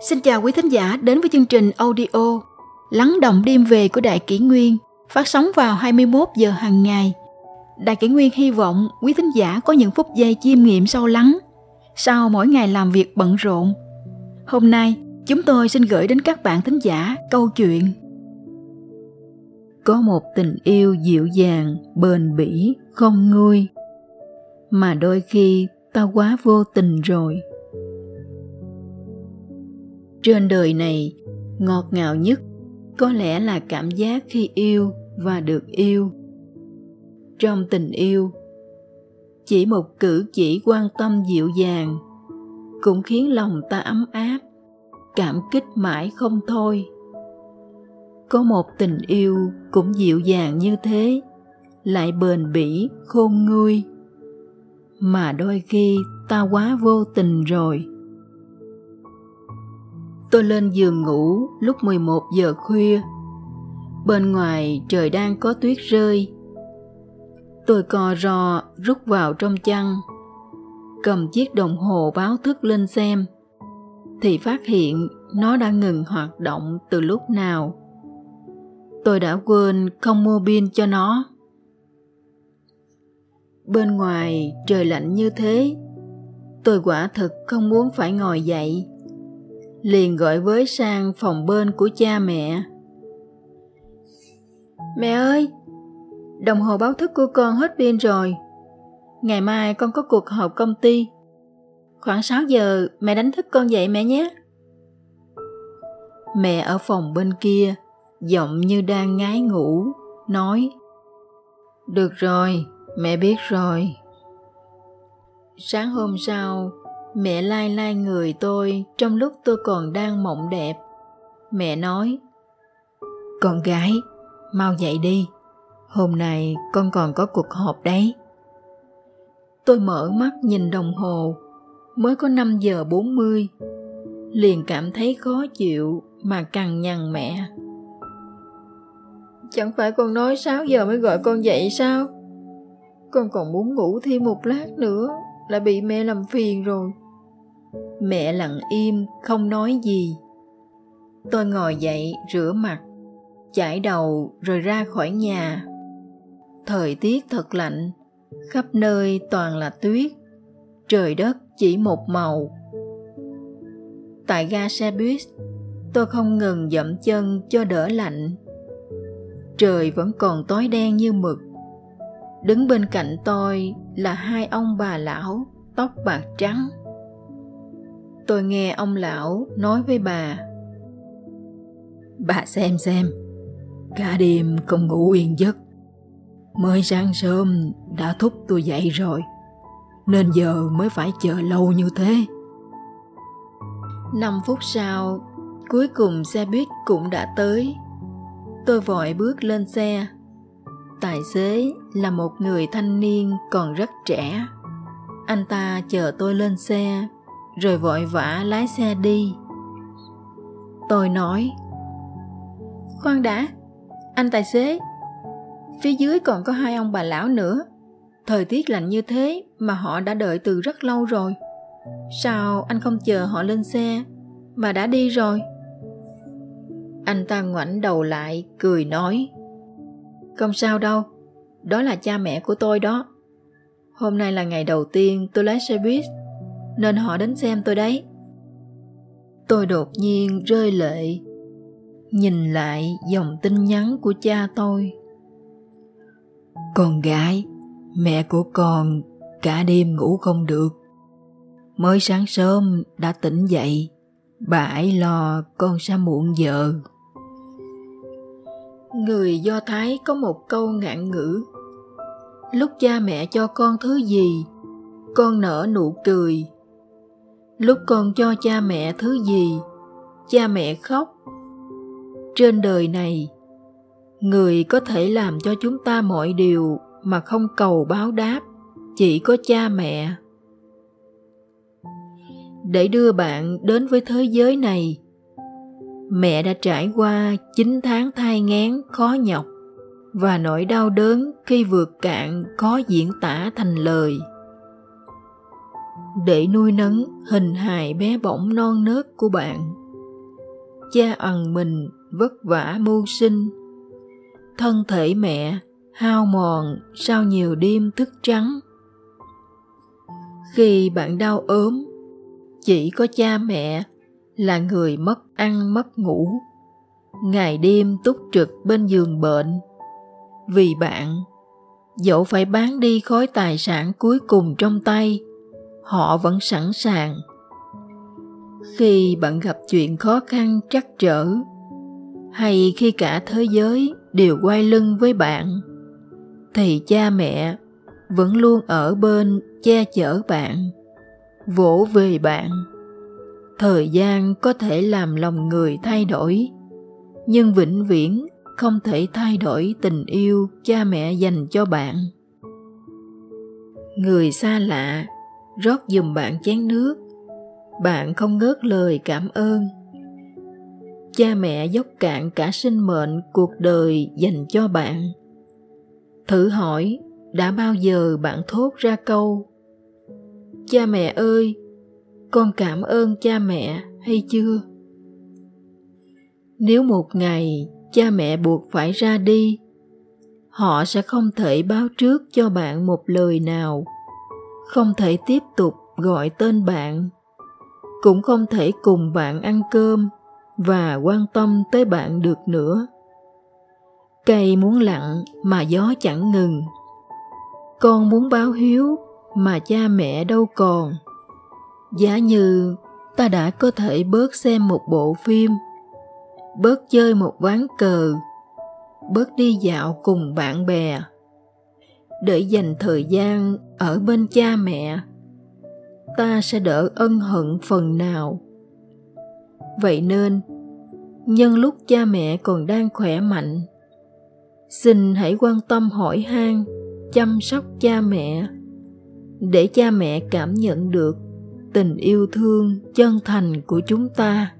Xin chào quý thính giả đến với chương trình audio Lắng động đêm về của Đại Kỷ Nguyên phát sóng vào 21 giờ hàng ngày. Đại Kỷ Nguyên hy vọng quý thính giả có những phút giây chiêm nghiệm sâu lắng sau mỗi ngày làm việc bận rộn. Hôm nay, chúng tôi xin gửi đến các bạn thính giả câu chuyện Có một tình yêu dịu dàng, bền bỉ, không nguôi mà đôi khi ta quá vô tình rồi trên đời này, ngọt ngào nhất có lẽ là cảm giác khi yêu và được yêu. Trong tình yêu, chỉ một cử chỉ quan tâm dịu dàng cũng khiến lòng ta ấm áp, cảm kích mãi không thôi. Có một tình yêu cũng dịu dàng như thế, lại bền bỉ, khôn nguôi. Mà đôi khi ta quá vô tình rồi. Tôi lên giường ngủ lúc 11 giờ khuya. Bên ngoài trời đang có tuyết rơi. Tôi co ro rút vào trong chăn, cầm chiếc đồng hồ báo thức lên xem, thì phát hiện nó đã ngừng hoạt động từ lúc nào. Tôi đã quên không mua pin cho nó. Bên ngoài trời lạnh như thế, tôi quả thực không muốn phải ngồi dậy liền gọi với sang phòng bên của cha mẹ. Mẹ ơi, đồng hồ báo thức của con hết pin rồi. Ngày mai con có cuộc họp công ty. Khoảng 6 giờ, mẹ đánh thức con dậy mẹ nhé. Mẹ ở phòng bên kia, giọng như đang ngái ngủ, nói, được rồi, mẹ biết rồi. Sáng hôm sau Mẹ lai lai người tôi trong lúc tôi còn đang mộng đẹp. Mẹ nói, Con gái, mau dậy đi. Hôm nay con còn có cuộc họp đấy. Tôi mở mắt nhìn đồng hồ, mới có 5 giờ 40. Liền cảm thấy khó chịu mà cằn nhằn mẹ. Chẳng phải con nói 6 giờ mới gọi con dậy sao? Con còn muốn ngủ thêm một lát nữa là bị mẹ làm phiền rồi mẹ lặng im, không nói gì. Tôi ngồi dậy, rửa mặt, chải đầu, rồi ra khỏi nhà. Thời tiết thật lạnh, khắp nơi toàn là tuyết, trời đất chỉ một màu. Tại ga xe buýt, tôi không ngừng dậm chân cho đỡ lạnh. Trời vẫn còn tối đen như mực. Đứng bên cạnh tôi là hai ông bà lão, tóc bạc trắng tôi nghe ông lão nói với bà. Bà xem xem cả đêm không ngủ yên giấc. Mới sáng sớm đã thúc tôi dậy rồi nên giờ mới phải chờ lâu như thế. Năm phút sau cuối cùng xe buýt cũng đã tới. Tôi vội bước lên xe. Tài xế là một người thanh niên còn rất trẻ. Anh ta chờ tôi lên xe rồi vội vã lái xe đi. Tôi nói, khoan đã, anh tài xế, phía dưới còn có hai ông bà lão nữa. Thời tiết lạnh như thế mà họ đã đợi từ rất lâu rồi. Sao anh không chờ họ lên xe mà đã đi rồi? Anh ta ngoảnh đầu lại, cười nói, không sao đâu, đó là cha mẹ của tôi đó. Hôm nay là ngày đầu tiên tôi lái xe buýt nên họ đến xem tôi đấy. Tôi đột nhiên rơi lệ, nhìn lại dòng tin nhắn của cha tôi. Con gái, mẹ của con cả đêm ngủ không được. Mới sáng sớm đã tỉnh dậy, bà ấy lo con sẽ muộn giờ. Người do thái có một câu ngạn ngữ, lúc cha mẹ cho con thứ gì, con nở nụ cười lúc con cho cha mẹ thứ gì, cha mẹ khóc. Trên đời này, người có thể làm cho chúng ta mọi điều mà không cầu báo đáp, chỉ có cha mẹ. Để đưa bạn đến với thế giới này, mẹ đã trải qua 9 tháng thai ngán khó nhọc và nỗi đau đớn khi vượt cạn khó diễn tả thành lời để nuôi nấng hình hài bé bỏng non nớt của bạn. Cha ẩn mình vất vả mưu sinh. Thân thể mẹ hao mòn sau nhiều đêm thức trắng. Khi bạn đau ốm, chỉ có cha mẹ là người mất ăn mất ngủ. Ngày đêm túc trực bên giường bệnh. Vì bạn, dẫu phải bán đi khối tài sản cuối cùng trong tay họ vẫn sẵn sàng. Khi bạn gặp chuyện khó khăn, trắc trở, hay khi cả thế giới đều quay lưng với bạn, thì cha mẹ vẫn luôn ở bên che chở bạn, vỗ về bạn. Thời gian có thể làm lòng người thay đổi, nhưng vĩnh viễn không thể thay đổi tình yêu cha mẹ dành cho bạn. Người xa lạ rót giùm bạn chén nước. Bạn không ngớt lời cảm ơn. Cha mẹ dốc cạn cả sinh mệnh cuộc đời dành cho bạn. Thử hỏi, đã bao giờ bạn thốt ra câu, cha mẹ ơi, con cảm ơn cha mẹ hay chưa? Nếu một ngày cha mẹ buộc phải ra đi, họ sẽ không thể báo trước cho bạn một lời nào không thể tiếp tục gọi tên bạn, cũng không thể cùng bạn ăn cơm và quan tâm tới bạn được nữa. Cây muốn lặng mà gió chẳng ngừng. Con muốn báo hiếu mà cha mẹ đâu còn. Giá như ta đã có thể bớt xem một bộ phim, bớt chơi một ván cờ, bớt đi dạo cùng bạn bè để dành thời gian ở bên cha mẹ. Ta sẽ đỡ ân hận phần nào. Vậy nên, nhân lúc cha mẹ còn đang khỏe mạnh, xin hãy quan tâm hỏi han, chăm sóc cha mẹ, để cha mẹ cảm nhận được tình yêu thương chân thành của chúng ta.